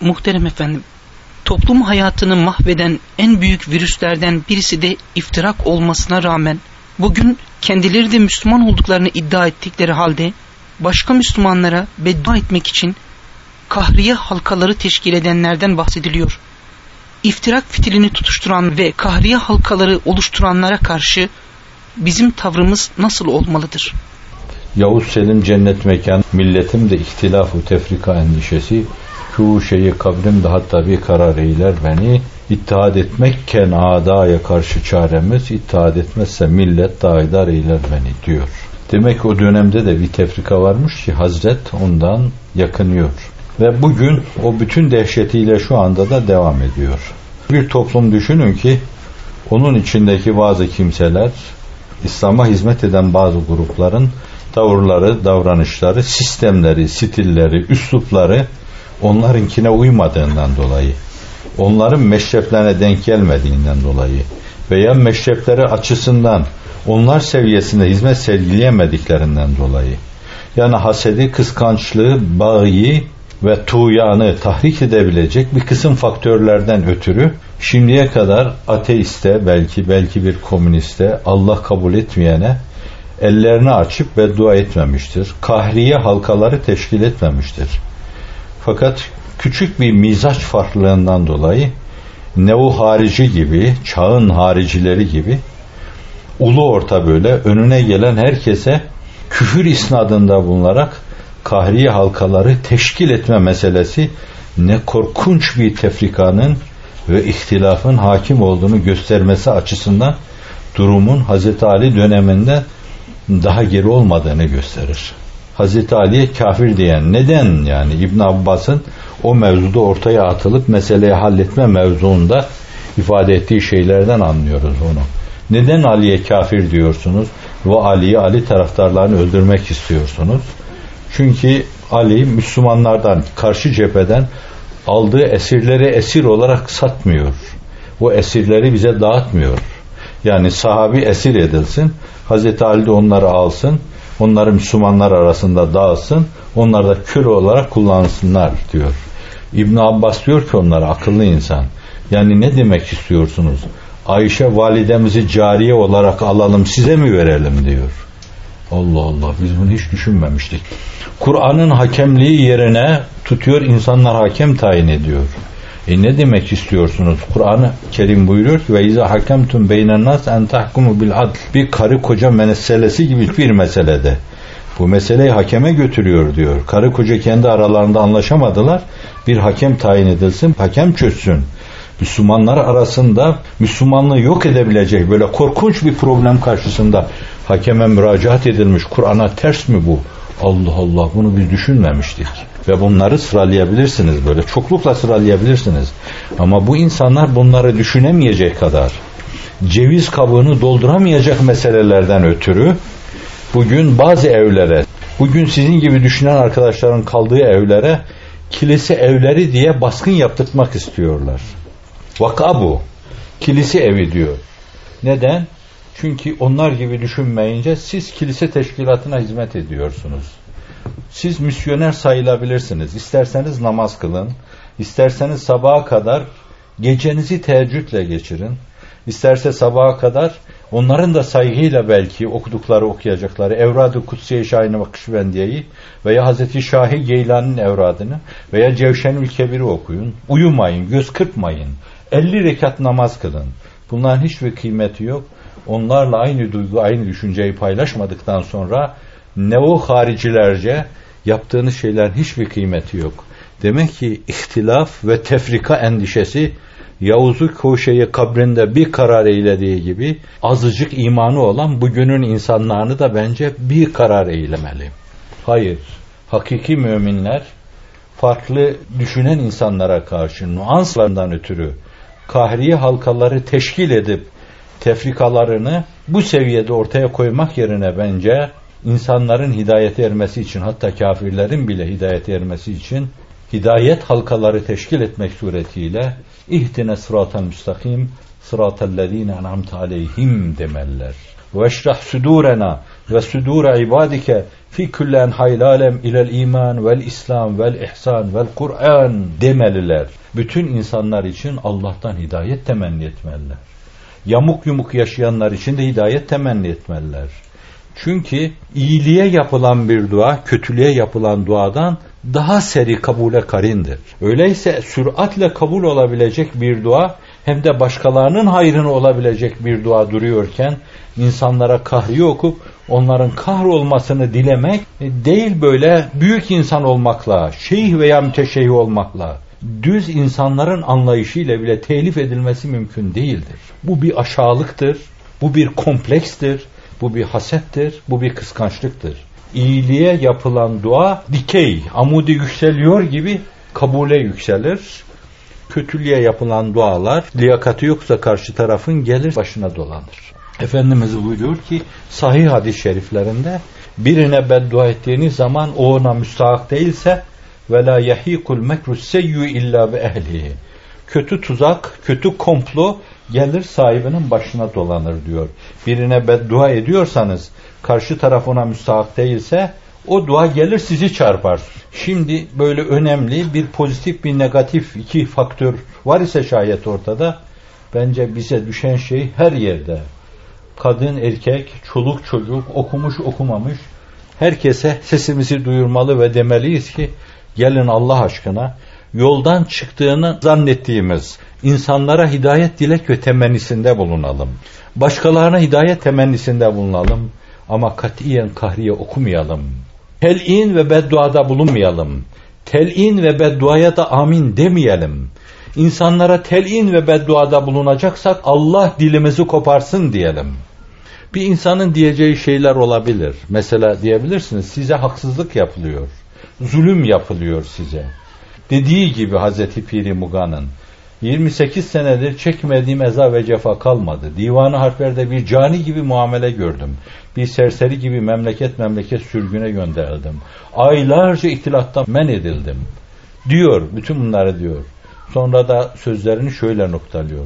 Muhterem efendim, toplum hayatını mahveden en büyük virüslerden birisi de iftirak olmasına rağmen bugün kendileri de Müslüman olduklarını iddia ettikleri halde başka Müslümanlara beddua etmek için kahriye halkaları teşkil edenlerden bahsediliyor. İftirak fitilini tutuşturan ve kahriye halkaları oluşturanlara karşı bizim tavrımız nasıl olmalıdır? Yavuz Selim cennet mekan, milletim de ihtilafu tefrika endişesi, şu şeyi kabrimde hatta bir karar eyler beni, İttihad etmekken adaya karşı çaremiz, ittihad etmezse millet daidar eyler beni diyor. Demek o dönemde de bir tefrika varmış ki Hazret ondan yakınıyor. Ve bugün o bütün dehşetiyle şu anda da devam ediyor. Bir toplum düşünün ki onun içindeki bazı kimseler İslam'a hizmet eden bazı grupların tavırları, davranışları, sistemleri, stilleri, üslupları onlarınkine uymadığından dolayı, onların meşreplerine denk gelmediğinden dolayı veya meşrepleri açısından onlar seviyesinde hizmet sergileyemediklerinden dolayı yani hasedi, kıskançlığı, bağı ve tuğyanı tahrik edebilecek bir kısım faktörlerden ötürü şimdiye kadar ateiste belki belki bir komüniste Allah kabul etmeyene ellerini açıp beddua etmemiştir. Kahriye halkaları teşkil etmemiştir. Fakat küçük bir mizaç farklılığından dolayı nevu harici gibi, çağın haricileri gibi ulu orta böyle önüne gelen herkese küfür isnadında bulunarak kahriye halkaları teşkil etme meselesi ne korkunç bir tefrikanın ve ihtilafın hakim olduğunu göstermesi açısından durumun Hz. Ali döneminde daha geri olmadığını gösterir. Hz. Ali'ye kafir diyen neden yani İbn Abbas'ın o mevzuda ortaya atılıp meseleyi halletme mevzuunda ifade ettiği şeylerden anlıyoruz onu. Neden Ali'ye kafir diyorsunuz ve Ali'yi Ali taraftarlarını öldürmek istiyorsunuz? Çünkü Ali Müslümanlardan karşı cepheden aldığı esirleri esir olarak satmıyor. O esirleri bize dağıtmıyor. Yani sahabi esir edilsin, Hazreti Ali de onları alsın, onları Müslümanlar arasında dağılsın, onlar da köle olarak kullansınlar diyor. İbn Abbas diyor ki onlara akıllı insan. Yani ne demek istiyorsunuz? Ayşe validemizi cariye olarak alalım size mi verelim diyor. Allah Allah biz bunu hiç düşünmemiştik. Kur'an'ın hakemliği yerine tutuyor insanlar hakem tayin ediyor. E ne demek istiyorsunuz? Kur'an-ı Kerim buyuruyor ki ve izâ hakemtum beynen nas en tahkumu bil adl. Bir karı koca meselesi gibi bir meselede. Bu meseleyi hakeme götürüyor diyor. Karı koca kendi aralarında anlaşamadılar. Bir hakem tayin edilsin, hakem çözsün. Müslümanlar arasında Müslümanlığı yok edebilecek böyle korkunç bir problem karşısında hakeme müracaat edilmiş. Kur'an'a ters mi bu? Allah Allah bunu biz düşünmemiştik. Ve bunları sıralayabilirsiniz böyle. Çoklukla sıralayabilirsiniz. Ama bu insanlar bunları düşünemeyecek kadar ceviz kabuğunu dolduramayacak meselelerden ötürü bugün bazı evlere, bugün sizin gibi düşünen arkadaşların kaldığı evlere kilise evleri diye baskın yaptırtmak istiyorlar. Vaka bu. Kilise evi diyor. Neden? Çünkü onlar gibi düşünmeyince siz kilise teşkilatına hizmet ediyorsunuz. Siz misyoner sayılabilirsiniz. İsterseniz namaz kılın. isterseniz sabaha kadar gecenizi teheccüdle geçirin. İsterse sabaha kadar onların da saygıyla belki okudukları okuyacakları Evrad-ı Kutsiye Şahin Vakışbendiye'yi veya Hazreti Şahi Geylani'nin evradını veya Cevşen Kebir'i okuyun. Uyumayın, göz kırpmayın. 50 rekat namaz kılın. Bunların hiçbir kıymeti yok. Onlarla aynı duygu, aynı düşünceyi paylaşmadıktan sonra ne o haricilerce yaptığınız şeylerin hiçbir kıymeti yok. Demek ki ihtilaf ve tefrika endişesi Yavuz'u Koşe'yi kabrinde bir karar eylediği gibi azıcık imanı olan bugünün insanlarını da bence bir karar eylemeli. Hayır, hakiki müminler farklı düşünen insanlara karşı nuanslarından ötürü kahriye halkaları teşkil edip tefrikalarını bu seviyede ortaya koymak yerine bence insanların hidayete ermesi için hatta kafirlerin bile hidayete ermesi için hidayet halkaları teşkil etmek suretiyle ihtine sıratel müstakim sıratellezine en'amte aleyhim demeliler. Ve eşrah sudurena ve sudure ibadike fi kulli enhayl alem ilel iman vel islam vel ihsan vel Kur'an demeliler. Bütün insanlar için Allah'tan hidayet temenni etmeliler. Yamuk yumuk yaşayanlar için de hidayet temenni etmeliler. Çünkü iyiliğe yapılan bir dua, kötülüğe yapılan duadan daha seri kabule karindir. Öyleyse süratle kabul olabilecek bir dua hem de başkalarının hayrını olabilecek bir dua duruyorken insanlara kahri okup onların kahrolmasını dilemek değil böyle büyük insan olmakla, şeyh veya müteşeyyih olmakla düz insanların anlayışıyla bile telif edilmesi mümkün değildir. Bu bir aşağılıktır, bu bir komplekstir, bu bir hasettir, bu bir kıskançlıktır. İyiliğe yapılan dua dikey, amudi yükseliyor gibi kabule yükselir. Kötülüğe yapılan dualar liyakati yoksa karşı tarafın gelir başına dolanır. Efendimiz buyuruyor ki sahih hadis-i şeriflerinde birine beddua ettiğiniz zaman o ona müstahak değilse ve la yahikul mekru seyyu illa ve ehlihi. Kötü tuzak, kötü komplo gelir sahibinin başına dolanır diyor. Birine beddua ediyorsanız karşı taraf ona müstahak değilse o dua gelir sizi çarpar. Şimdi böyle önemli bir pozitif bir negatif iki faktör var ise şayet ortada bence bize düşen şey her yerde kadın, erkek, çoluk, çocuk, okumuş, okumamış herkese sesimizi duyurmalı ve demeliyiz ki gelin Allah aşkına yoldan çıktığını zannettiğimiz insanlara hidayet dilek ve temennisinde bulunalım. Başkalarına hidayet temennisinde bulunalım ama katiyen kahriye okumayalım. Tel'in ve bedduada bulunmayalım. Tel'in ve bedduaya da amin demeyelim. İnsanlara tel'in ve bedduada bulunacaksak Allah dilimizi koparsın diyelim. Bir insanın diyeceği şeyler olabilir. Mesela diyebilirsiniz size haksızlık yapılıyor. Zulüm yapılıyor size. Dediği gibi Hazreti Piri Muga'nın 28 senedir çekmediğim eza ve cefa kalmadı. Divanı harflerde bir cani gibi muamele gördüm. Bir serseri gibi memleket memleket sürgüne gönderildim. Aylarca ihtilattan men edildim. Diyor, bütün bunları diyor. Sonra da sözlerini şöyle noktalıyor.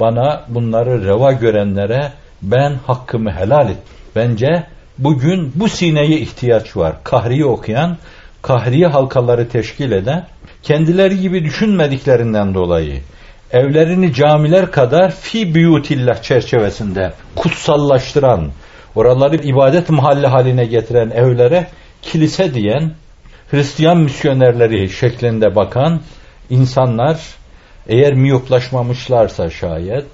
Bana bunları reva görenlere ben hakkımı helal et. Bence bugün bu sineye ihtiyaç var. Kahriye okuyan, kahriye halkaları teşkil eden, kendileri gibi düşünmediklerinden dolayı evlerini camiler kadar fi büyutillah çerçevesinde kutsallaştıran, oraları ibadet mahalle haline getiren evlere kilise diyen, Hristiyan misyonerleri şeklinde bakan insanlar eğer miyoplaşmamışlarsa şayet,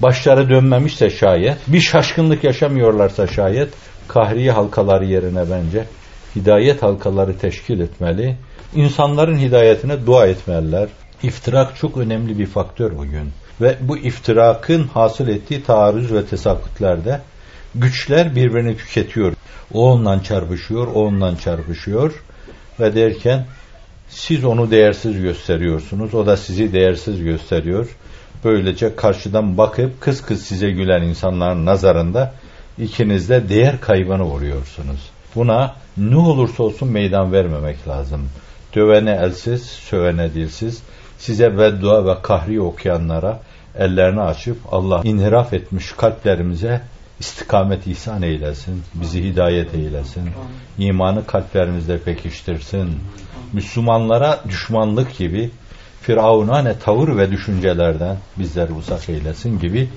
başları dönmemişse şayet, bir şaşkınlık yaşamıyorlarsa şayet, kahriye halkaları yerine bence hidayet halkaları teşkil etmeli, insanların hidayetine dua etmeliler. İftirak çok önemli bir faktör bugün. Ve bu iftirakın hasıl ettiği taarruz ve tesakkütlerde güçler birbirini tüketiyor. O ondan çarpışıyor, o ondan çarpışıyor ve derken siz onu değersiz gösteriyorsunuz, o da sizi değersiz gösteriyor. Böylece karşıdan bakıp kız kız size gülen insanların nazarında ikiniz de değer kaybına uğruyorsunuz. Buna ne olursa olsun meydan vermemek lazım. Dövene elsiz, sövene dilsiz, size beddua ve kahri okuyanlara ellerini açıp Allah inhiraf etmiş kalplerimize istikamet ihsan eylesin, bizi hidayet eylesin, imanı kalplerimizde pekiştirsin, Müslümanlara düşmanlık gibi firavunane tavır ve düşüncelerden bizleri uzak eylesin gibi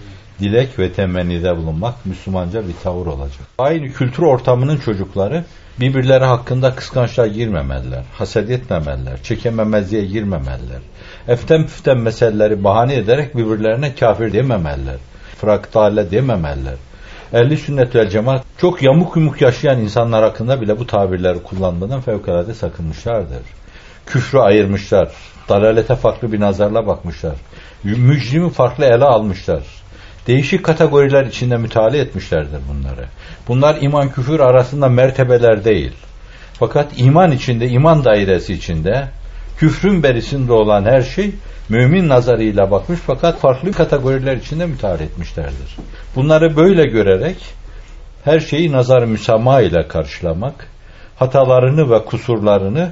dilek ve temennide bulunmak Müslümanca bir tavır olacak. Aynı kültür ortamının çocukları birbirleri hakkında kıskançlığa girmemeliler, haset etmemeliler, çekememezliğe girmemeliler. Eften püften meseleleri bahane ederek birbirlerine kafir dememeliler, fraktale dememeliler. Ehli sünnet vel cemaat çok yamuk yumuk yaşayan insanlar hakkında bile bu tabirleri kullanmadan fevkalade sakınmışlardır. Küfrü ayırmışlar, dalalete farklı bir nazarla bakmışlar. Mücrimi farklı ele almışlar. Değişik kategoriler içinde müteala etmişlerdir bunları. Bunlar iman küfür arasında mertebeler değil. Fakat iman içinde, iman dairesi içinde küfrün berisinde olan her şey mümin nazarıyla bakmış fakat farklı kategoriler içinde müteala etmişlerdir. Bunları böyle görerek her şeyi nazar müsamaha ile karşılamak, hatalarını ve kusurlarını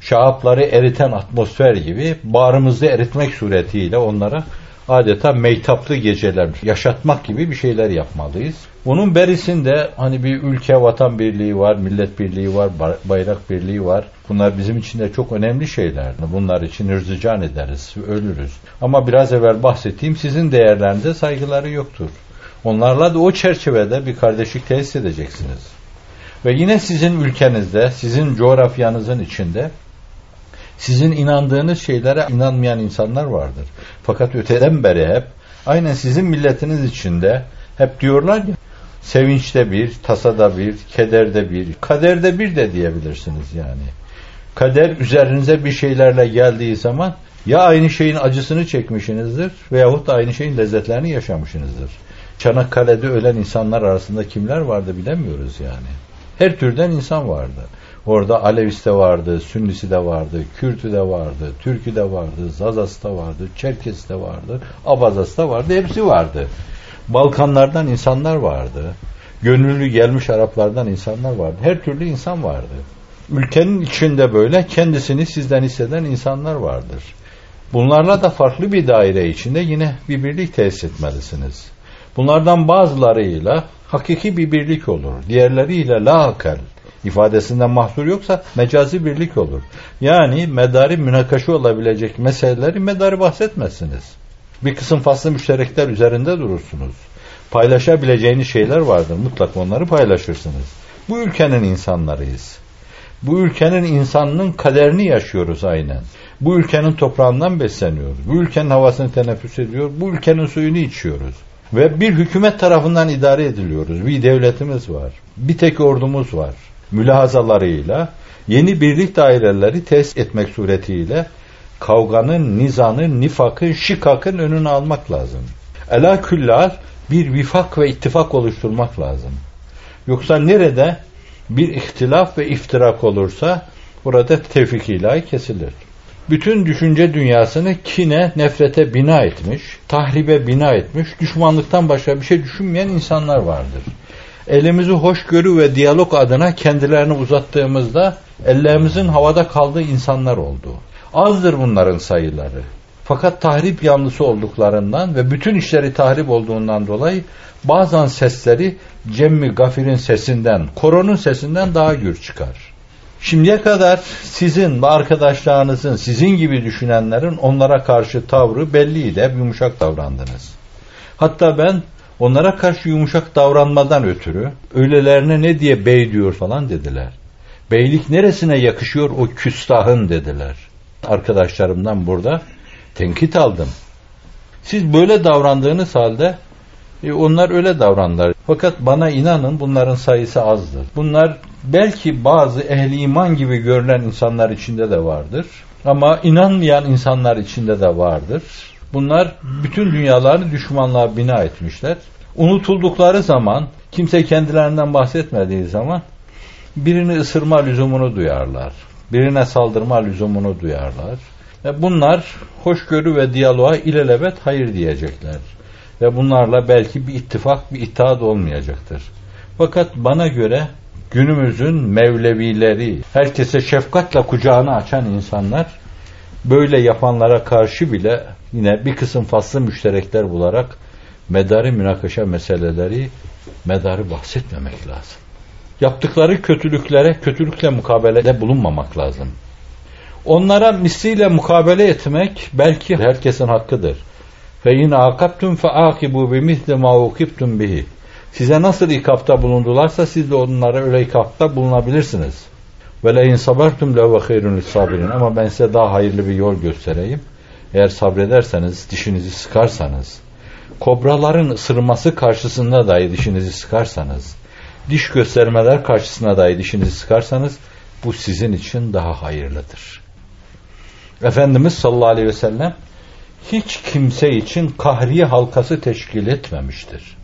şahapları eriten atmosfer gibi bağrımızda eritmek suretiyle onlara adeta meytaplı geceler yaşatmak gibi bir şeyler yapmalıyız. Bunun berisinde hani bir ülke vatan birliği var, millet birliği var, bayrak birliği var. Bunlar bizim için de çok önemli şeyler. Bunlar için hırzıcan ederiz, ölürüz. Ama biraz evvel bahsettiğim sizin değerlerinize saygıları yoktur. Onlarla da o çerçevede bir kardeşlik tesis edeceksiniz. Ve yine sizin ülkenizde, sizin coğrafyanızın içinde sizin inandığınız şeylere inanmayan insanlar vardır. Fakat öteden beri hep aynen sizin milletiniz içinde hep diyorlar ya sevinçte bir, tasada bir, kederde bir, kaderde bir de diyebilirsiniz yani. Kader üzerinize bir şeylerle geldiği zaman ya aynı şeyin acısını çekmişsinizdir veyahut da aynı şeyin lezzetlerini yaşamışsınızdır. Çanakkale'de ölen insanlar arasında kimler vardı bilemiyoruz yani. Her türden insan vardı. Orada Alevisi de vardı, Sünnisi de vardı, Kürtü de vardı, Türkü de vardı, Zazası da vardı, Çerkesi de vardı, Abazası da vardı, hepsi vardı. Balkanlardan insanlar vardı. Gönüllü gelmiş Araplardan insanlar vardı. Her türlü insan vardı. Ülkenin içinde böyle kendisini sizden hisseden insanlar vardır. Bunlarla da farklı bir daire içinde yine bir birlik tesis etmelisiniz. Bunlardan bazılarıyla hakiki bir birlik olur. Diğerleriyle la akal ifadesinden mahsur yoksa mecazi birlik olur. Yani medari münakaşa olabilecek meseleleri medari bahsetmezsiniz. Bir kısım faslı müşterekler üzerinde durursunuz. Paylaşabileceğiniz şeyler vardır. Mutlaka onları paylaşırsınız. Bu ülkenin insanlarıyız. Bu ülkenin insanının kaderini yaşıyoruz aynen. Bu ülkenin toprağından besleniyoruz. Bu ülkenin havasını teneffüs ediyor. Bu ülkenin suyunu içiyoruz. Ve bir hükümet tarafından idare ediliyoruz. Bir devletimiz var. Bir tek ordumuz var. Mülahazalarıyla yeni birlik daireleri test etmek suretiyle kavganın, nizanın, nifakın, şikakın önünü almak lazım. Ela küllal bir vifak ve ittifak oluşturmak lazım. Yoksa nerede bir ihtilaf ve iftirak olursa burada tevfik ilahi kesilir bütün düşünce dünyasını kine, nefrete bina etmiş, tahribe bina etmiş, düşmanlıktan başka bir şey düşünmeyen insanlar vardır. Elimizi hoşgörü ve diyalog adına kendilerini uzattığımızda ellerimizin havada kaldığı insanlar oldu. Azdır bunların sayıları. Fakat tahrip yanlısı olduklarından ve bütün işleri tahrip olduğundan dolayı bazen sesleri Cemmi Gafir'in sesinden, koronun sesinden daha gür çıkar. Şimdiye kadar sizin ve arkadaşlarınızın, sizin gibi düşünenlerin onlara karşı tavrı belliydi. Hep yumuşak davrandınız. Hatta ben onlara karşı yumuşak davranmadan ötürü öylelerine ne diye bey diyor falan dediler. Beylik neresine yakışıyor o küstahın dediler. Arkadaşlarımdan burada tenkit aldım. Siz böyle davrandığınız halde e, onlar öyle davranlar. Fakat bana inanın bunların sayısı azdır. Bunlar belki bazı ehli iman gibi görülen insanlar içinde de vardır. Ama inanmayan insanlar içinde de vardır. Bunlar bütün dünyalarını düşmanlığa bina etmişler. Unutuldukları zaman, kimse kendilerinden bahsetmediği zaman birini ısırma lüzumunu duyarlar. Birine saldırma lüzumunu duyarlar. Ve bunlar hoşgörü ve diyaloğa ilelebet hayır diyecekler. Ve bunlarla belki bir ittifak, bir itaat olmayacaktır. Fakat bana göre günümüzün Mevlevileri, herkese şefkatle kucağını açan insanlar böyle yapanlara karşı bile yine bir kısım faslı müşterekler bularak medarı münakaşa meseleleri medarı bahsetmemek lazım. Yaptıkları kötülüklere kötülükle mukabelede bulunmamak lazım. Onlara misliyle mukabele etmek belki herkesin hakkıdır. Fe in akabtum fe akibu bi misli ma ukibtum bihi. Size nasıl ikapta bulundularsa siz de onlara öyle ikapta bulunabilirsiniz. Ve le in sabertum le ve sabirin. Ama ben size daha hayırlı bir yol göstereyim. Eğer sabrederseniz, dişinizi sıkarsanız, kobraların ısırması karşısında dahi dişinizi sıkarsanız, diş göstermeler karşısında dahi dişinizi sıkarsanız, bu sizin için daha hayırlıdır. Efendimiz sallallahu aleyhi ve sellem hiç kimse için kahriye halkası teşkil etmemiştir.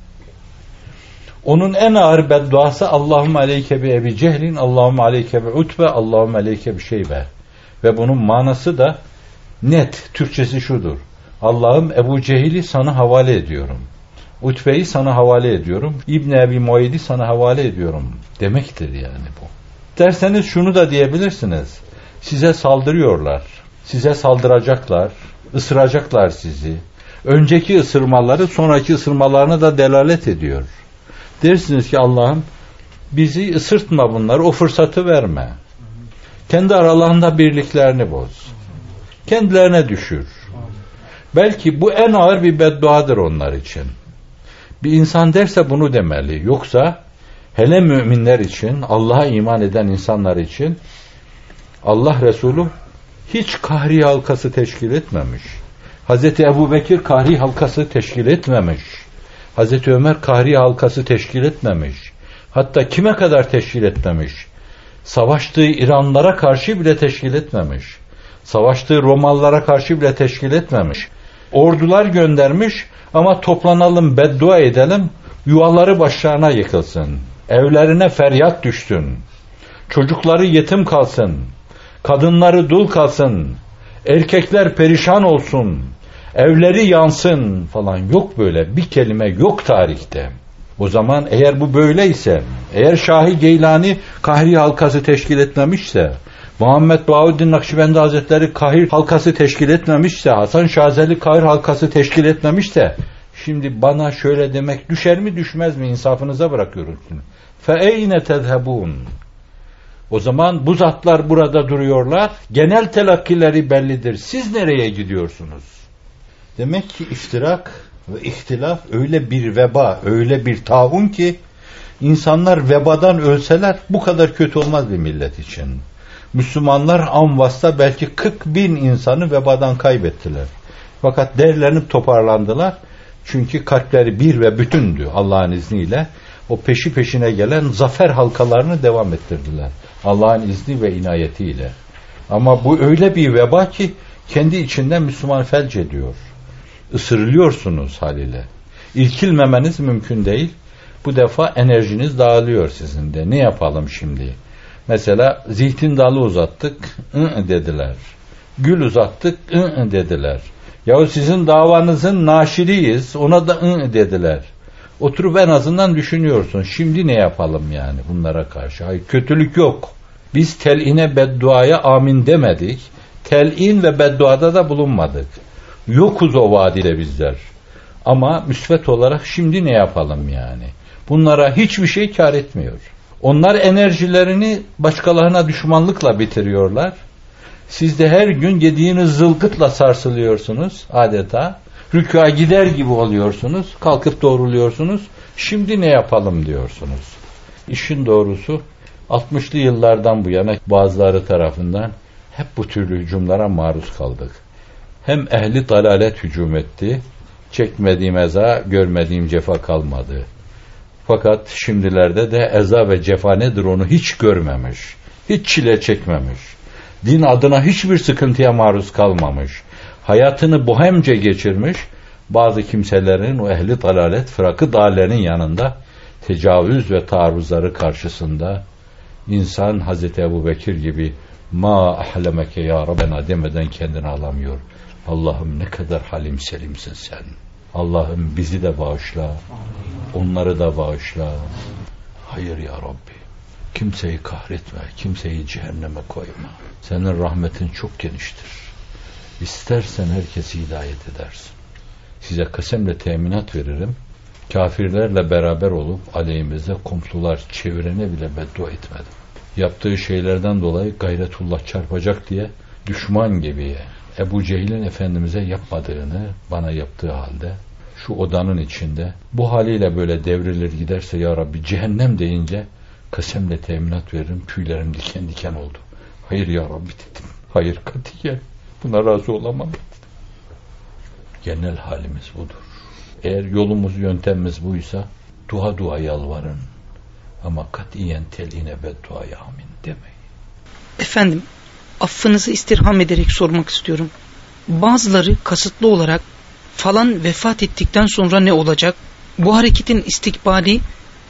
Onun en ağır bedduası Allahümme aleyke bi ebi cehlin, Allahümme aleyke bi utbe, Allahümme aleyke bi şeybe. Ve bunun manası da net, Türkçesi şudur. Allah'ım Ebu Cehil'i sana havale ediyorum. Utbe'yi sana havale ediyorum. İbn Ebi Muayd'i sana havale ediyorum demektir yani bu. Derseniz şunu da diyebilirsiniz. Size saldırıyorlar. Size saldıracaklar. ısıracaklar sizi. Önceki ısırmaları sonraki ısırmalarına da delalet ediyor. Dersiniz ki Allah'ım bizi ısırtma bunları, o fırsatı verme. Kendi aralarında birliklerini boz. Kendilerine düşür. Belki bu en ağır bir bedduadır onlar için. Bir insan derse bunu demeli. Yoksa hele müminler için, Allah'a iman eden insanlar için Allah Resulü hiç kahri halkası teşkil etmemiş. Hazreti Ebu Bekir kahri halkası teşkil etmemiş. Hazreti Ömer kahri halkası teşkil etmemiş. Hatta kime kadar teşkil etmemiş? Savaştığı İranlara karşı bile teşkil etmemiş. Savaştığı Romalılara karşı bile teşkil etmemiş. Ordular göndermiş ama toplanalım beddua edelim yuvaları başlarına yıkılsın. Evlerine feryat düşsün. Çocukları yetim kalsın. Kadınları dul kalsın. Erkekler perişan olsun. Evleri yansın falan yok böyle bir kelime yok tarihte. O zaman eğer bu böyleyse, eğer Şahi Geylani Kahri halkası teşkil etmemişse, Muhammed Bahuddin Nakşibendi Hazretleri Kahir halkası teşkil etmemişse, Hasan Şazeli Kahir halkası teşkil etmemişse, şimdi bana şöyle demek düşer mi düşmez mi insafınıza bunu. Fe eyne tezhebun. O zaman bu zatlar burada duruyorlar. Genel telakkileri bellidir. Siz nereye gidiyorsunuz? Demek ki iftirak ve ihtilaf öyle bir veba, öyle bir taun ki insanlar vebadan ölseler bu kadar kötü olmaz bir millet için. Müslümanlar Amvas'ta belki 40 bin insanı vebadan kaybettiler. Fakat derlenip toparlandılar. Çünkü kalpleri bir ve bütündü Allah'ın izniyle. O peşi peşine gelen zafer halkalarını devam ettirdiler. Allah'ın izni ve inayetiyle. Ama bu öyle bir veba ki kendi içinde Müslüman felç ediyor. Isırılıyorsunuz haliyle. İlkilmemeniz mümkün değil. Bu defa enerjiniz dağılıyor sizin de. Ne yapalım şimdi? Mesela zeytin dalı uzattık, ı dediler. Gül uzattık, ı dediler. Yahu sizin davanızın naşiriyiz, ona da ı dediler. Oturup en azından düşünüyorsun. Şimdi ne yapalım yani bunlara karşı? Hayır, kötülük yok. Biz tel'ine bedduaya amin demedik. Tel'in ve bedduada da bulunmadık. Yokuz o vadide bizler. Ama müsvet olarak şimdi ne yapalım yani? Bunlara hiçbir şey kar etmiyor. Onlar enerjilerini başkalarına düşmanlıkla bitiriyorlar. Siz de her gün yediğiniz zılgıtla sarsılıyorsunuz adeta. Rükûa gider gibi oluyorsunuz. Kalkıp doğruluyorsunuz. Şimdi ne yapalım diyorsunuz. İşin doğrusu 60'lı yıllardan bu yana bazıları tarafından hep bu türlü hücumlara maruz kaldık. Hem ehli dalalet hücum etti, çekmediğim eza, görmediğim cefa kalmadı. Fakat şimdilerde de eza ve cefa nedir onu hiç görmemiş, hiç çile çekmemiş, din adına hiçbir sıkıntıya maruz kalmamış, hayatını bohemce geçirmiş, bazı kimselerin o ehli dalalet, fırakı dağlerin yanında tecavüz ve taarruzları karşısında insan Hazreti Ebu Bekir gibi ma ahlemeke ya Rabbena demeden kendini alamıyor. Allah'ım ne kadar halim selimsin sen. Allah'ım bizi de bağışla. Onları da bağışla. Hayır ya Rabbi. Kimseyi kahretme. Kimseyi cehenneme koyma. Senin rahmetin çok geniştir. İstersen herkesi hidayet edersin. Size kasemle teminat veririm. Kafirlerle beraber olup aleyhimizde komşular çevirene bile beddua etmedim. Yaptığı şeylerden dolayı gayretullah çarpacak diye düşman gibi Ebu Cehil'in Efendimiz'e yapmadığını bana yaptığı halde şu odanın içinde bu haliyle böyle devrilir giderse ya Rabbi cehennem deyince kasemle teminat veririm tüylerim diken diken oldu. Hayır ya Rabbi dedim. Hayır katiyen buna razı olamam. Genel halimiz budur. Eğer yolumuz yöntemimiz buysa dua dua yalvarın. Ama katiyen teline bedduaya amin demeyin. Efendim affınızı istirham ederek sormak istiyorum. Bazıları kasıtlı olarak falan vefat ettikten sonra ne olacak? Bu hareketin istikbali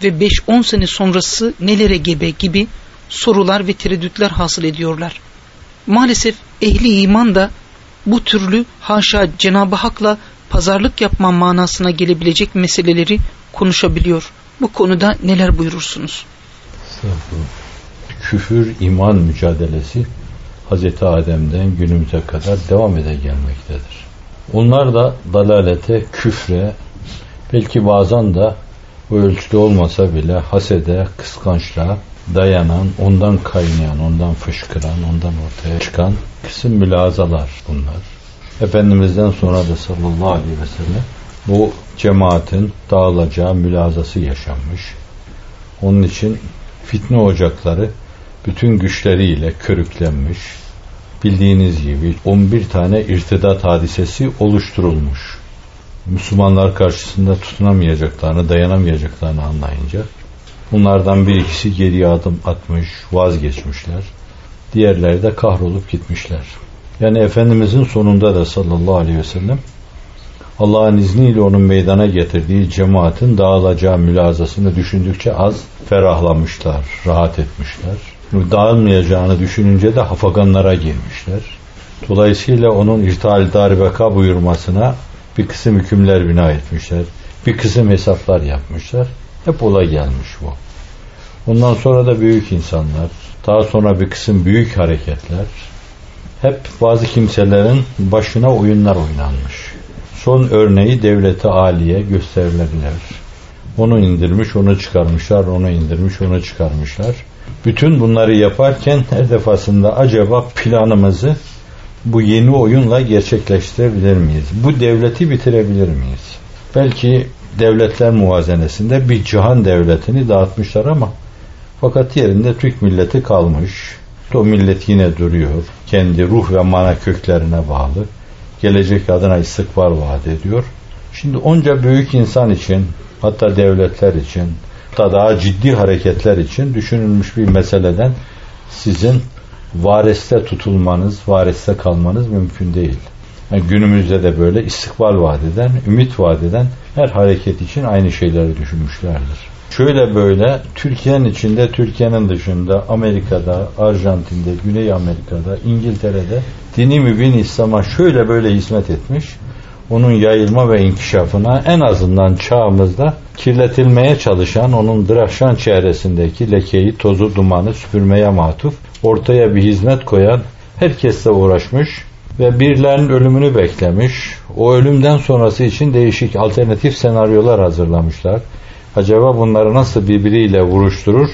ve 5-10 sene sonrası nelere gebe gibi sorular ve tereddütler hasıl ediyorlar. Maalesef ehli iman da bu türlü haşa Cenab-ı Hak'la pazarlık yapma manasına gelebilecek meseleleri konuşabiliyor. Bu konuda neler buyurursunuz? Küfür iman mücadelesi Hazreti Adem'den günümüze kadar devam ede gelmektedir. Onlar da dalalete, küfre, belki bazen de bu ölçüde olmasa bile hasede, kıskançlığa dayanan, ondan kaynayan, ondan fışkıran, ondan ortaya çıkan kısım mülazalar bunlar. Efendimiz'den sonra da sallallahu aleyhi ve sellem bu cemaatin dağılacağı mülazası yaşanmış. Onun için fitne ocakları bütün güçleriyle körüklenmiş. Bildiğiniz gibi 11 tane irtidat hadisesi oluşturulmuş. Müslümanlar karşısında tutunamayacaklarını, dayanamayacaklarını anlayınca bunlardan bir ikisi geriye adım atmış, vazgeçmişler. Diğerleri de kahrolup gitmişler. Yani Efendimizin sonunda da sallallahu aleyhi ve sellem Allah'ın izniyle onun meydana getirdiği cemaatin dağılacağı mülazasını düşündükçe az ferahlamışlar, rahat etmişler. Dağılmayacağını düşününce de hafaganlara girmişler. Dolayısıyla onun irtihal darbeka buyurmasına bir kısım hükümler bina etmişler. Bir kısım hesaplar yapmışlar. Hep olay gelmiş bu. Ondan sonra da büyük insanlar, daha sonra bir kısım büyük hareketler, hep bazı kimselerin başına oyunlar oynanmış. Son örneği devlete aliye gösterilebilir. Onu indirmiş, onu çıkarmışlar, onu indirmiş, onu çıkarmışlar. Bütün bunları yaparken her defasında acaba planımızı bu yeni oyunla gerçekleştirebilir miyiz? Bu devleti bitirebilir miyiz? Belki devletler muvazenesinde bir cihan devletini dağıtmışlar ama fakat yerinde Türk milleti kalmış. O millet yine duruyor. Kendi ruh ve mana köklerine bağlı. Gelecek adına istikbar vaat ediyor. Şimdi onca büyük insan için hatta devletler için hatta daha ciddi hareketler için düşünülmüş bir meseleden sizin vareste tutulmanız, vareste kalmanız mümkün değil. Yani günümüzde de böyle istikbal vadeden, ümit vadeden her hareket için aynı şeyleri düşünmüşlerdir. Şöyle böyle Türkiye'nin içinde, Türkiye'nin dışında, Amerika'da, Arjantin'de, Güney Amerika'da, İngiltere'de dini mübin İslam'a şöyle böyle hizmet etmiş. Onun yayılma ve inkişafına en azından çağımızda kirletilmeye çalışan onun Drahşan çevresindeki lekeyi, tozu, dumanı süpürmeye matuf, ortaya bir hizmet koyan herkesle uğraşmış ve birilerinin ölümünü beklemiş. O ölümden sonrası için değişik alternatif senaryolar hazırlamışlar. Acaba bunları nasıl birbiriyle vuruşturur?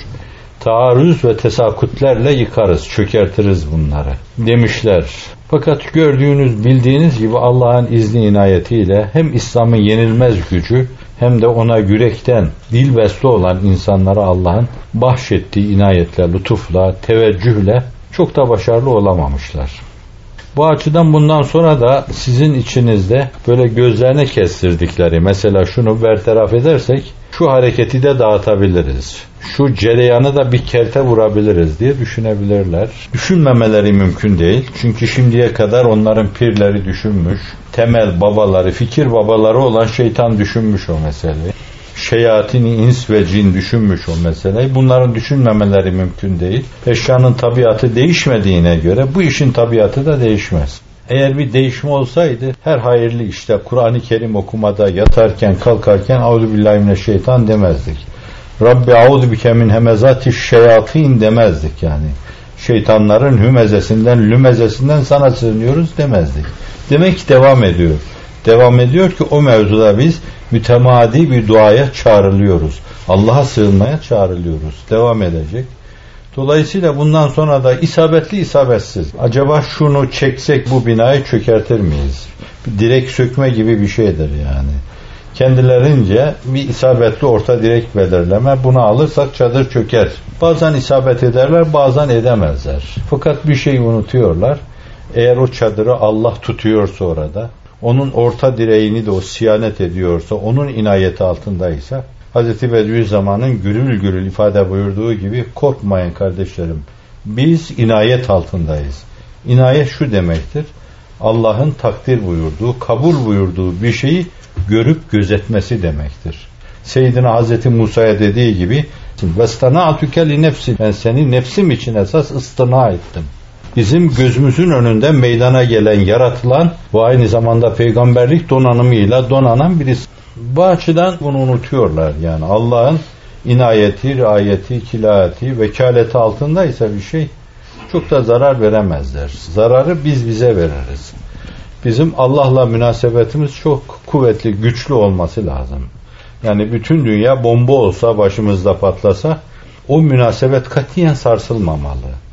Taarruz ve tesakutlerle yıkarız, çökertiriz bunları demişler. Fakat gördüğünüz, bildiğiniz gibi Allah'ın izni inayetiyle hem İslam'ın yenilmez gücü hem de ona yürekten dil besli olan insanlara Allah'ın bahşettiği inayetle, lütufla, teveccühle çok da başarılı olamamışlar. Bu açıdan bundan sonra da sizin içinizde böyle gözlerine kestirdikleri mesela şunu bertaraf edersek şu hareketi de dağıtabiliriz. Şu cereyanı da bir kelte vurabiliriz diye düşünebilirler. Düşünmemeleri mümkün değil. Çünkü şimdiye kadar onların pirleri düşünmüş. Temel babaları, fikir babaları olan şeytan düşünmüş o meseleyi. Şeyatini ins ve cin düşünmüş o meseleyi. Bunların düşünmemeleri mümkün değil. Eşyanın tabiatı değişmediğine göre bu işin tabiatı da değişmez. Eğer bir değişme olsaydı her hayırlı işte Kur'an-ı Kerim okumada yatarken kalkarken Auzu billahi şeytan demezdik. Rabbi auzu bike min hemezati şeyatin demezdik yani. Şeytanların hümezesinden, lümezesinden sana sığınıyoruz demezdik. Demek ki devam ediyor. Devam ediyor ki o mevzuda biz mütemadi bir duaya çağrılıyoruz. Allah'a sığınmaya çağrılıyoruz. Devam edecek. Dolayısıyla bundan sonra da isabetli isabetsiz. Acaba şunu çeksek bu binayı çökertir miyiz? Bir direk sökme gibi bir şeydir yani. Kendilerince bir isabetli orta direk belirleme. Bunu alırsak çadır çöker. Bazen isabet ederler bazen edemezler. Fakat bir şeyi unutuyorlar. Eğer o çadırı Allah tutuyorsa orada, onun orta direğini de o siyanet ediyorsa, onun inayeti altındaysa Hz. Bediüzzaman'ın gürül gürül ifade buyurduğu gibi korkmayın kardeşlerim. Biz inayet altındayız. İnayet şu demektir. Allah'ın takdir buyurduğu, kabul buyurduğu bir şeyi görüp gözetmesi demektir. Seyyidina Hazreti Musa'ya dediği gibi وَاسْتَنَعْتُكَ nefsi Ben seni nefsim için esas ıstına ettim. Bizim gözümüzün önünde meydana gelen, yaratılan bu aynı zamanda peygamberlik donanımıyla donanan birisi. Bu açıdan bunu unutuyorlar yani Allah'ın inayeti, riayeti, kilayeti, vekaleti altındaysa bir şey çok da zarar veremezler. Zararı biz bize veririz. Bizim Allah'la münasebetimiz çok kuvvetli, güçlü olması lazım. Yani bütün dünya bomba olsa, başımızda patlasa o münasebet katiyen sarsılmamalı.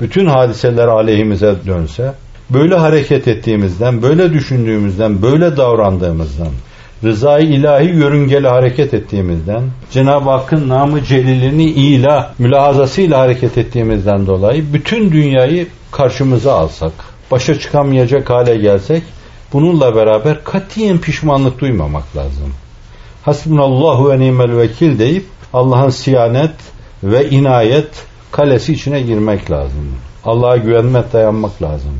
Bütün hadiseler aleyhimize dönse, böyle hareket ettiğimizden, böyle düşündüğümüzden, böyle davrandığımızdan, rızayı ilahi yörüngeli hareket ettiğimizden, Cenab-ı Hakk'ın namı celilini ila mülahazasıyla hareket ettiğimizden dolayı bütün dünyayı karşımıza alsak, başa çıkamayacak hale gelsek, bununla beraber katiyen pişmanlık duymamak lazım. Hasbunallahu ve nimel vekil deyip Allah'ın siyanet ve inayet kalesi içine girmek lazım. Allah'a güvenmek, dayanmak lazım.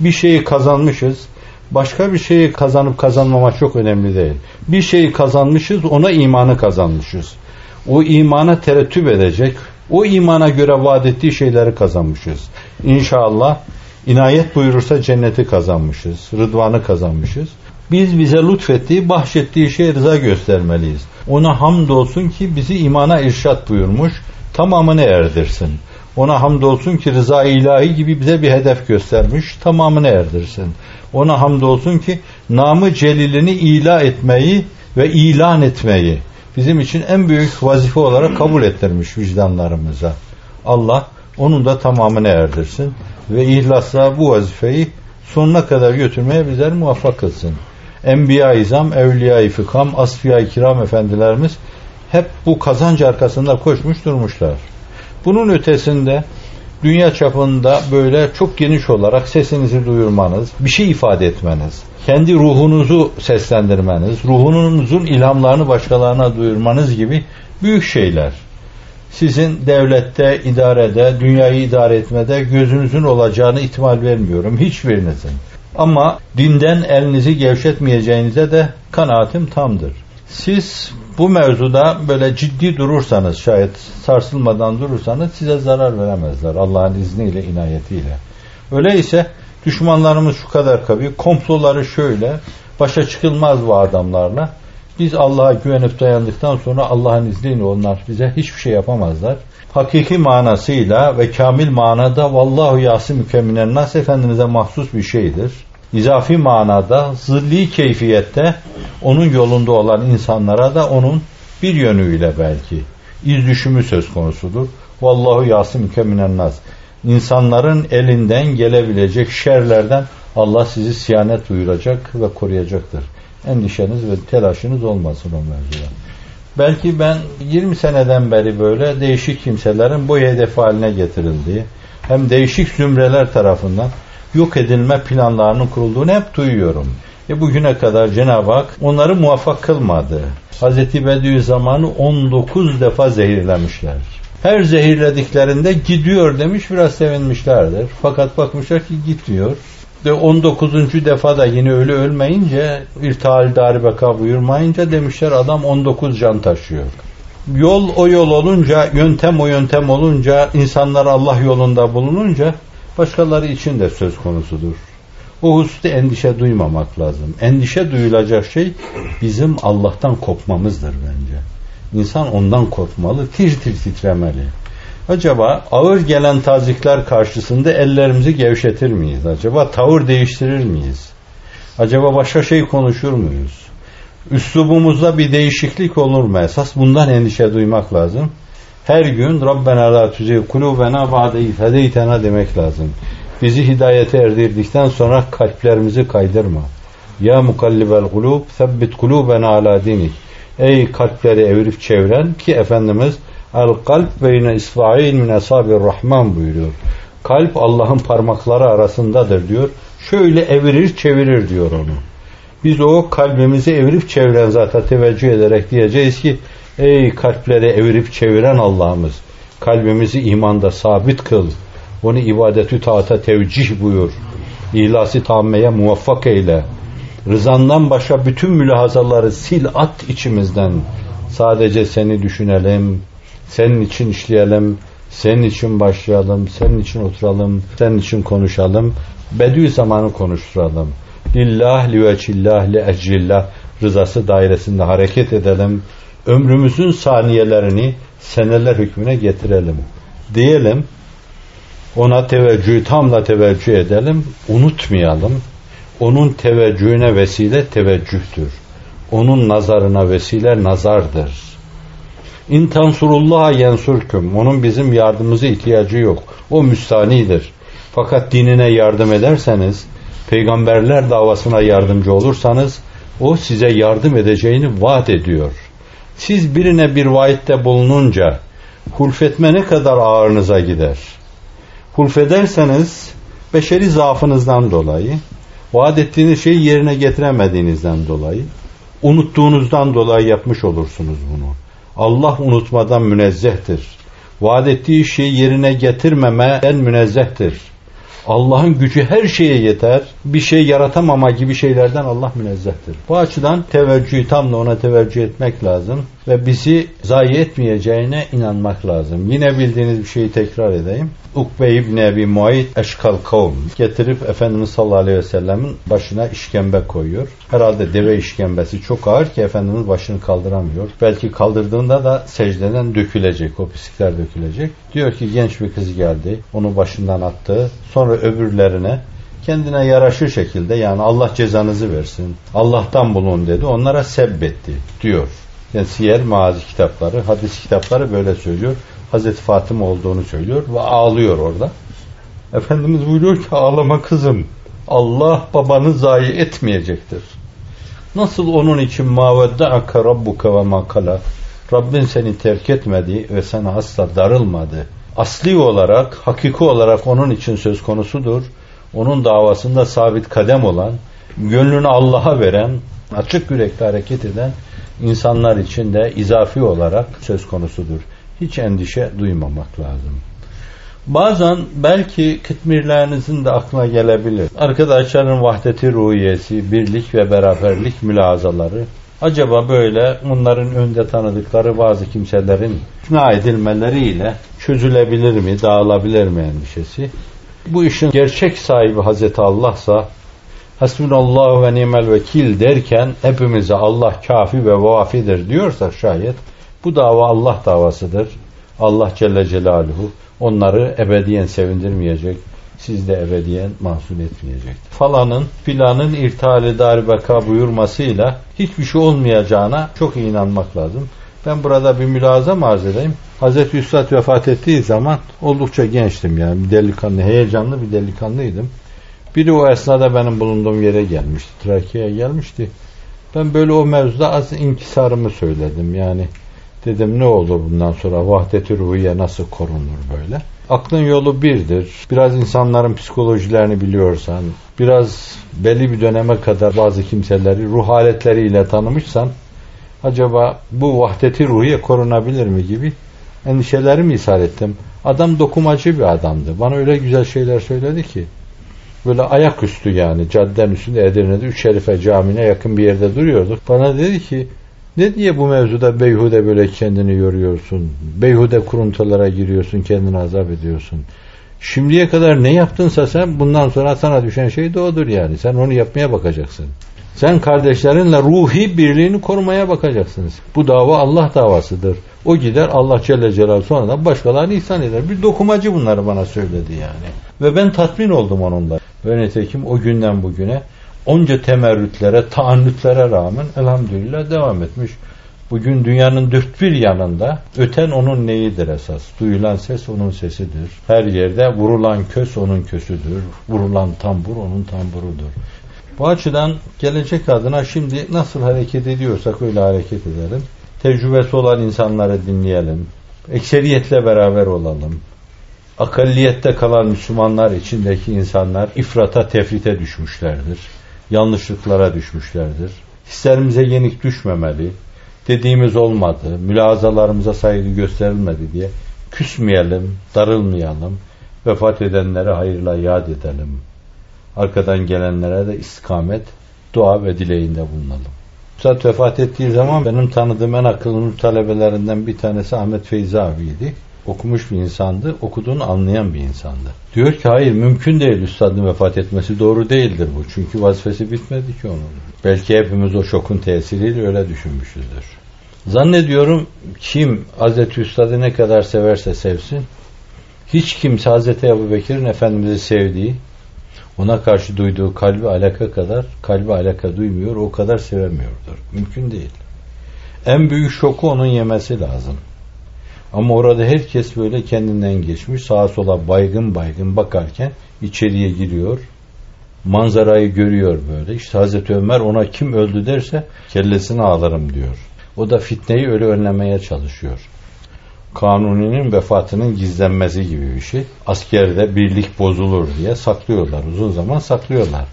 Bir şeyi kazanmışız, başka bir şeyi kazanıp kazanmama çok önemli değil. Bir şeyi kazanmışız, ona imanı kazanmışız. O imana terettüp edecek, o imana göre vaat ettiği şeyleri kazanmışız. İnşallah inayet buyurursa cenneti kazanmışız, rıdvanı kazanmışız. Biz bize lütfettiği, bahşettiği şeye rıza göstermeliyiz. Ona hamdolsun ki bizi imana irşat buyurmuş, tamamını erdirsin. Ona hamdolsun ki rıza ilahi gibi bize bir hedef göstermiş, tamamını erdirsin. Ona hamdolsun ki namı celilini ila etmeyi ve ilan etmeyi bizim için en büyük vazife olarak kabul ettirmiş vicdanlarımıza. Allah onun da tamamını erdirsin ve ihlasla bu vazifeyi sonuna kadar götürmeye bizler muvaffak kılsın. Enbiya-i İzam, Evliya-i Fikam, Asfiya-i Kiram efendilerimiz hep bu kazanç arkasında koşmuş durmuşlar. Bunun ötesinde dünya çapında böyle çok geniş olarak sesinizi duyurmanız, bir şey ifade etmeniz, kendi ruhunuzu seslendirmeniz, ruhunuzun ilhamlarını başkalarına duyurmanız gibi büyük şeyler. Sizin devlette, idarede, dünyayı idare etmede gözünüzün olacağını ihtimal vermiyorum hiçbirinizin. Ama dinden elinizi gevşetmeyeceğinize de kanaatim tamdır. Siz bu mevzuda böyle ciddi durursanız şayet sarsılmadan durursanız size zarar veremezler Allah'ın izniyle inayetiyle. Öyleyse düşmanlarımız şu kadar kabi komploları şöyle başa çıkılmaz bu adamlarla biz Allah'a güvenip dayandıktan sonra Allah'ın izniyle onlar bize hiçbir şey yapamazlar. Hakiki manasıyla ve kamil manada vallahu yası mükemminen nas Efendimiz'e mahsus bir şeydir izafi manada zilli keyfiyette onun yolunda olan insanlara da onun bir yönüyle belki iz düşümü söz konusudur. Vallahu yasım keminen nas. İnsanların elinden gelebilecek şerlerden Allah sizi siyanet duyuracak ve koruyacaktır. Endişeniz ve telaşınız olmasın o mevzuda. Belki ben 20 seneden beri böyle değişik kimselerin bu hedef haline getirildiği hem değişik zümreler tarafından yok edilme planlarının kurulduğunu hep duyuyorum. E bugüne kadar Cenab-ı Hak onları muvaffak kılmadı. Hz. Bediüzzaman'ı 19 defa zehirlemişler. Her zehirlediklerinde gidiyor demiş biraz sevinmişlerdir. Fakat bakmışlar ki gitmiyor. Ve 19. defa da yine ölü ölmeyince irtihal darbeka buyurmayınca demişler adam 19 can taşıyor. Yol o yol olunca, yöntem o yöntem olunca, insanlar Allah yolunda bulununca başkaları için de söz konusudur. O hususta endişe duymamak lazım. Endişe duyulacak şey bizim Allah'tan kopmamızdır bence. İnsan ondan korkmalı, tir tir titremeli. Acaba ağır gelen tazikler karşısında ellerimizi gevşetir miyiz? Acaba tavır değiştirir miyiz? Acaba başka şey konuşur muyuz? Üslubumuzda bir değişiklik olur mu? Esas bundan endişe duymak lazım her gün Rabbena la tuzigh kulubena ba'de ifedeytena demek lazım. Bizi hidayete erdirdikten sonra kalplerimizi kaydırma. Ya mukallibel kulub sebbit kulubena ala dinik. Ey kalpleri evirip çeviren ki Efendimiz el kalp beyne isfa'il min asabir rahman buyuruyor. Kalp Allah'ın parmakları arasındadır diyor. Şöyle evirir çevirir diyor onu. Biz o kalbimizi evirip çeviren zata teveccüh ederek diyeceğiz ki Ey kalpleri evirip çeviren Allah'ımız kalbimizi imanda sabit kıl. Onu ibadetü taata tevcih buyur. İhlası tammeye muvaffak eyle. Rızandan başka bütün mülahazaları sil at içimizden. Sadece seni düşünelim, senin için işleyelim, senin için başlayalım, senin için oturalım, senin için konuşalım. Bedü zamanı konuşturalım. Lillah, liveçillah, li ecrillah rızası dairesinde hareket edelim ömrümüzün saniyelerini seneler hükmüne getirelim. Diyelim Ona teveccühü tamla teveccüh edelim, unutmayalım. Onun teveccühüne vesile teveccühtür. Onun nazarına vesile nazardır. İntansurullaha yensurküm. Onun bizim yardımımıza ihtiyacı yok. O müstanidir. Fakat dinine yardım ederseniz, peygamberler davasına yardımcı olursanız, o size yardım edeceğini vaat ediyor. Siz birine bir vaatte bulununca, hulfetme ne kadar ağırınıza gider. Hulfederseniz, beşeri zaafınızdan dolayı, vaat ettiğiniz şeyi yerine getiremediğinizden dolayı, unuttuğunuzdan dolayı yapmış olursunuz bunu. Allah unutmadan münezzehtir. Vaat ettiği şeyi yerine getirmemeden münezzehtir. Allah'ın gücü her şeye yeter. Bir şey yaratamama gibi şeylerden Allah münezzehtir. Bu açıdan teveccühü tam da ona teveccüh etmek lazım ve bizi zayi etmeyeceğine inanmak lazım. Yine bildiğiniz bir şeyi tekrar edeyim. Ukbe İbni Ebi Muayit Eşkal Kavm getirip Efendimiz sallallahu aleyhi ve sellemin başına işkembe koyuyor. Herhalde deve işkembesi çok ağır ki Efendimiz başını kaldıramıyor. Belki kaldırdığında da secdeden dökülecek, o pislikler dökülecek. Diyor ki genç bir kız geldi, onu başından attı. Sonra öbürlerine kendine yaraşır şekilde yani Allah cezanızı versin, Allah'tan bulun dedi. Onlara sebbetti diyor. Yani siyer mazi kitapları, hadis kitapları böyle söylüyor. Hazreti Fatıma olduğunu söylüyor ve ağlıyor orada. Efendimiz buyuruyor ki ağlama kızım. Allah babanı zayi etmeyecektir. Nasıl onun için mavedde'ake rabbuke ve makala Rabbin seni terk etmedi ve sana asla darılmadı. Asli olarak, hakiki olarak onun için söz konusudur. Onun davasında sabit kadem olan, gönlünü Allah'a veren, açık yürekli hareket eden insanlar için de izafi olarak söz konusudur. Hiç endişe duymamak lazım. Bazen belki kıtmirlerinizin de aklına gelebilir. Arkadaşların vahdeti ruhiyesi, birlik ve beraberlik mülazaları acaba böyle onların önde tanıdıkları bazı kimselerin ikna edilmeleriyle çözülebilir mi, dağılabilir mi endişesi? Bu işin gerçek sahibi Hazreti Allah'sa Hasbunallahu ve nimel vekil derken hepimize Allah kafi ve vafidir diyorsa şayet bu dava Allah davasıdır. Allah Celle Celaluhu onları ebediyen sevindirmeyecek, siz de ebediyen mahzun etmeyecek. Falanın filanın irtihali darbeka buyurmasıyla hiçbir şey olmayacağına çok inanmak lazım. Ben burada bir mülaza arz edeyim. Hazreti Üstad vefat ettiği zaman oldukça gençtim yani bir delikanlı, heyecanlı bir delikanlıydım. Biri o esnada benim bulunduğum yere gelmişti. Trakya'ya gelmişti. Ben böyle o mevzuda az inkisarımı söyledim. Yani dedim ne olur bundan sonra vahdet-i ruhiye nasıl korunur böyle. Aklın yolu birdir. Biraz insanların psikolojilerini biliyorsan, biraz belli bir döneme kadar bazı kimseleri ruh haletleriyle tanımışsan, acaba bu vahdeti ruhiye korunabilir mi gibi endişelerimi ishal ettim. Adam dokumacı bir adamdı. Bana öyle güzel şeyler söyledi ki böyle ayaküstü yani cadden üstünde Edirne'de Üç Şerife Camii'ne yakın bir yerde duruyorduk. Bana dedi ki ne diye bu mevzuda beyhude böyle kendini yoruyorsun? Beyhude kuruntulara giriyorsun, kendini azap ediyorsun. Şimdiye kadar ne yaptınsa sen bundan sonra sana düşen şey de odur yani. Sen onu yapmaya bakacaksın. Sen kardeşlerinle ruhi birliğini korumaya bakacaksınız. Bu dava Allah davasıdır. O gider Allah Celle Celal sonra da başkalarını ihsan eder. Bir dokumacı bunları bana söyledi yani. Ve ben tatmin oldum onunla. Ve nitekim o günden bugüne onca temerrütlere, taannütlere rağmen elhamdülillah devam etmiş. Bugün dünyanın dört bir yanında öten onun neyidir esas? Duyulan ses onun sesidir. Her yerde vurulan kös onun kösüdür. Vurulan tambur onun tamburudur. Bu açıdan gelecek adına şimdi nasıl hareket ediyorsak öyle hareket edelim. Tecrübesi olan insanları dinleyelim. Ekseriyetle beraber olalım akalliyette kalan Müslümanlar içindeki insanlar ifrata tefrite düşmüşlerdir. Yanlışlıklara düşmüşlerdir. Hislerimize yenik düşmemeli. Dediğimiz olmadı, mülazalarımıza saygı gösterilmedi diye küsmeyelim, darılmayalım. Vefat edenlere hayırla yad edelim. Arkadan gelenlere de istikamet, dua ve dileğinde bulunalım. Üstad vefat ettiği zaman benim tanıdığım en akıllı talebelerinden bir tanesi Ahmet Feyzi abiydi okumuş bir insandı, okuduğunu anlayan bir insandı. Diyor ki hayır mümkün değil üstadın vefat etmesi doğru değildir bu. Çünkü vazifesi bitmedi ki onun. Belki hepimiz o şokun tesiriyle öyle düşünmüşüzdür. Zannediyorum kim Hazreti Üstad'ı ne kadar severse sevsin Hiç kimse Hazreti Ebu Bekir'in Efendimiz'i sevdiği, ona karşı duyduğu kalbi alaka kadar kalbi alaka duymuyor, o kadar sevemiyordur. Mümkün değil. En büyük şoku onun yemesi lazım. Ama orada herkes böyle kendinden geçmiş, sağa sola baygın baygın bakarken içeriye giriyor. Manzarayı görüyor böyle. İşte Hazreti Ömer ona kim öldü derse kellesini alırım diyor. O da fitneyi öyle önlemeye çalışıyor. Kanuni'nin vefatının gizlenmesi gibi bir şey. Askerde birlik bozulur diye saklıyorlar. Uzun zaman saklıyorlar.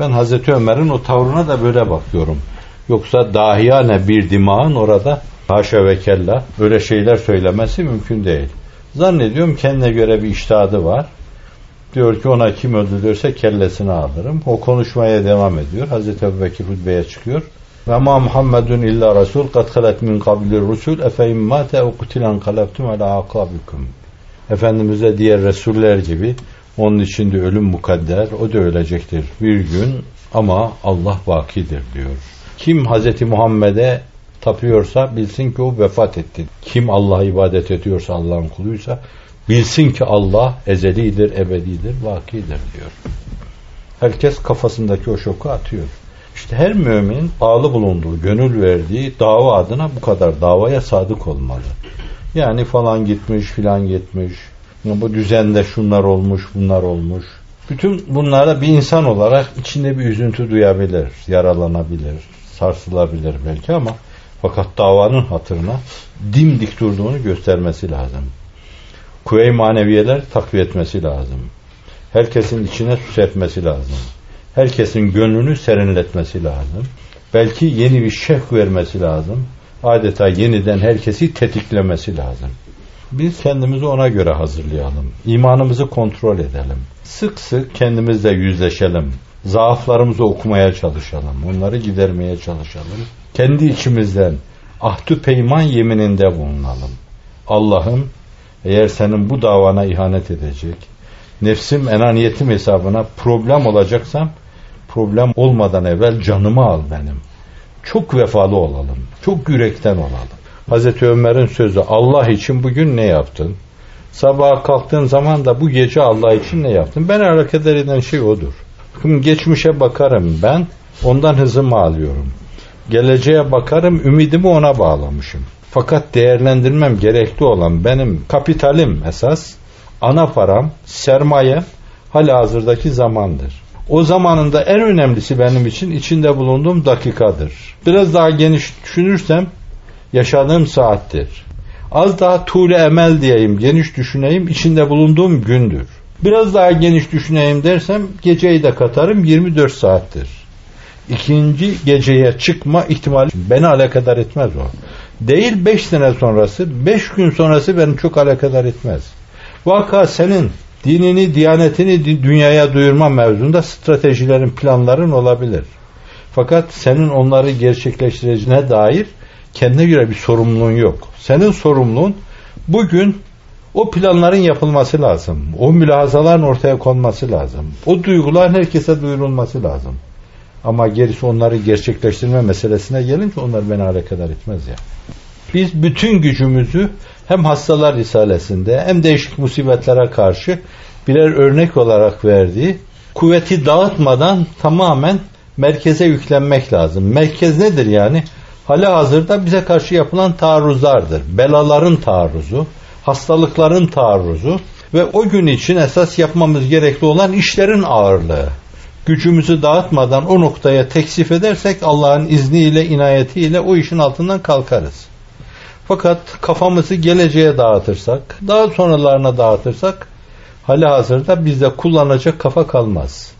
Ben Hazreti Ömer'in o tavrına da böyle bakıyorum. Yoksa dahiyane bir dimağın orada haşa ve kella öyle şeyler söylemesi mümkün değil. Zannediyorum kendine göre bir iştahadı var. Diyor ki ona kim öldürürse kellesini alırım. O konuşmaya devam ediyor. Hazreti Ebubekir hutbeye çıkıyor. Ve ma Muhammedun illa Resul kad halet min kabilir rusul efe immate ev kutilen kalabtum ala akabikum. Efendimiz'e diğer Resuller gibi onun için de ölüm mukadder, o da ölecektir bir gün ama Allah bakidir diyor. Kim Hazreti Muhammed'e tapıyorsa bilsin ki o vefat etti. Kim Allah'a ibadet ediyorsa Allah'ın kuluysa bilsin ki Allah ezelidir, ebedidir, vakidir diyor. Herkes kafasındaki o şoku atıyor. İşte her mümin bağlı bulunduğu, gönül verdiği dava adına bu kadar davaya sadık olmalı. Yani falan gitmiş, filan gitmiş. Bu düzende şunlar olmuş, bunlar olmuş. Bütün bunlara bir insan olarak içinde bir üzüntü duyabilir, yaralanabilir, sarsılabilir belki ama fakat davanın hatırına dimdik durduğunu göstermesi lazım. Kuvve-i maneviyeler takviye etmesi lazım. Herkesin içine su serpmesi lazım. Herkesin gönlünü serinletmesi lazım. Belki yeni bir şevk vermesi lazım. Adeta yeniden herkesi tetiklemesi lazım. Biz kendimizi ona göre hazırlayalım. İmanımızı kontrol edelim. Sık sık kendimizle yüzleşelim. Zaaflarımızı okumaya çalışalım. Onları gidermeye çalışalım. Kendi içimizden ahdü peyman yemininde bulunalım. Allah'ım eğer senin bu davana ihanet edecek, nefsim enaniyetim hesabına problem olacaksam, problem olmadan evvel canımı al benim. Çok vefalı olalım. Çok yürekten olalım. Hazreti Ömer'in sözü Allah için bugün ne yaptın? Sabaha kalktığın zaman da bu gece Allah için ne yaptın? Ben hareket eden şey odur. Bakın geçmişe bakarım ben, ondan hızımı alıyorum. Geleceğe bakarım, ümidimi ona bağlamışım. Fakat değerlendirmem gerekli olan benim kapitalim esas, ana param, sermaye, hala hazırdaki zamandır. O zamanında en önemlisi benim için içinde bulunduğum dakikadır. Biraz daha geniş düşünürsem yaşadığım saattir. Az daha tuğle emel diyeyim, geniş düşüneyim, içinde bulunduğum gündür. Biraz daha geniş düşüneyim dersem geceyi de katarım 24 saattir. İkinci geceye çıkma ihtimali beni alakadar etmez o. Değil 5 sene sonrası, 5 gün sonrası beni çok alakadar etmez. Vaka senin dinini, diyanetini dünyaya duyurma mevzunda stratejilerin, planların olabilir. Fakat senin onları gerçekleştireceğine dair kendine göre bir sorumluluğun yok. Senin sorumluluğun bugün o planların yapılması lazım. O mülahazaların ortaya konması lazım. O duyguların herkese duyurulması lazım. Ama gerisi onları gerçekleştirme meselesine gelince onlar beni alakadar etmez ya. Biz bütün gücümüzü hem hastalar risalesinde hem değişik musibetlere karşı birer örnek olarak verdiği kuvveti dağıtmadan tamamen merkeze yüklenmek lazım. Merkez nedir yani? Hala hazırda bize karşı yapılan taarruzlardır. Belaların taarruzu, hastalıkların taarruzu ve o gün için esas yapmamız gerekli olan işlerin ağırlığı. Gücümüzü dağıtmadan o noktaya teksif edersek Allah'ın izniyle, inayetiyle o işin altından kalkarız. Fakat kafamızı geleceğe dağıtırsak, daha sonralarına dağıtırsak, hali hazırda bizde kullanacak kafa kalmaz.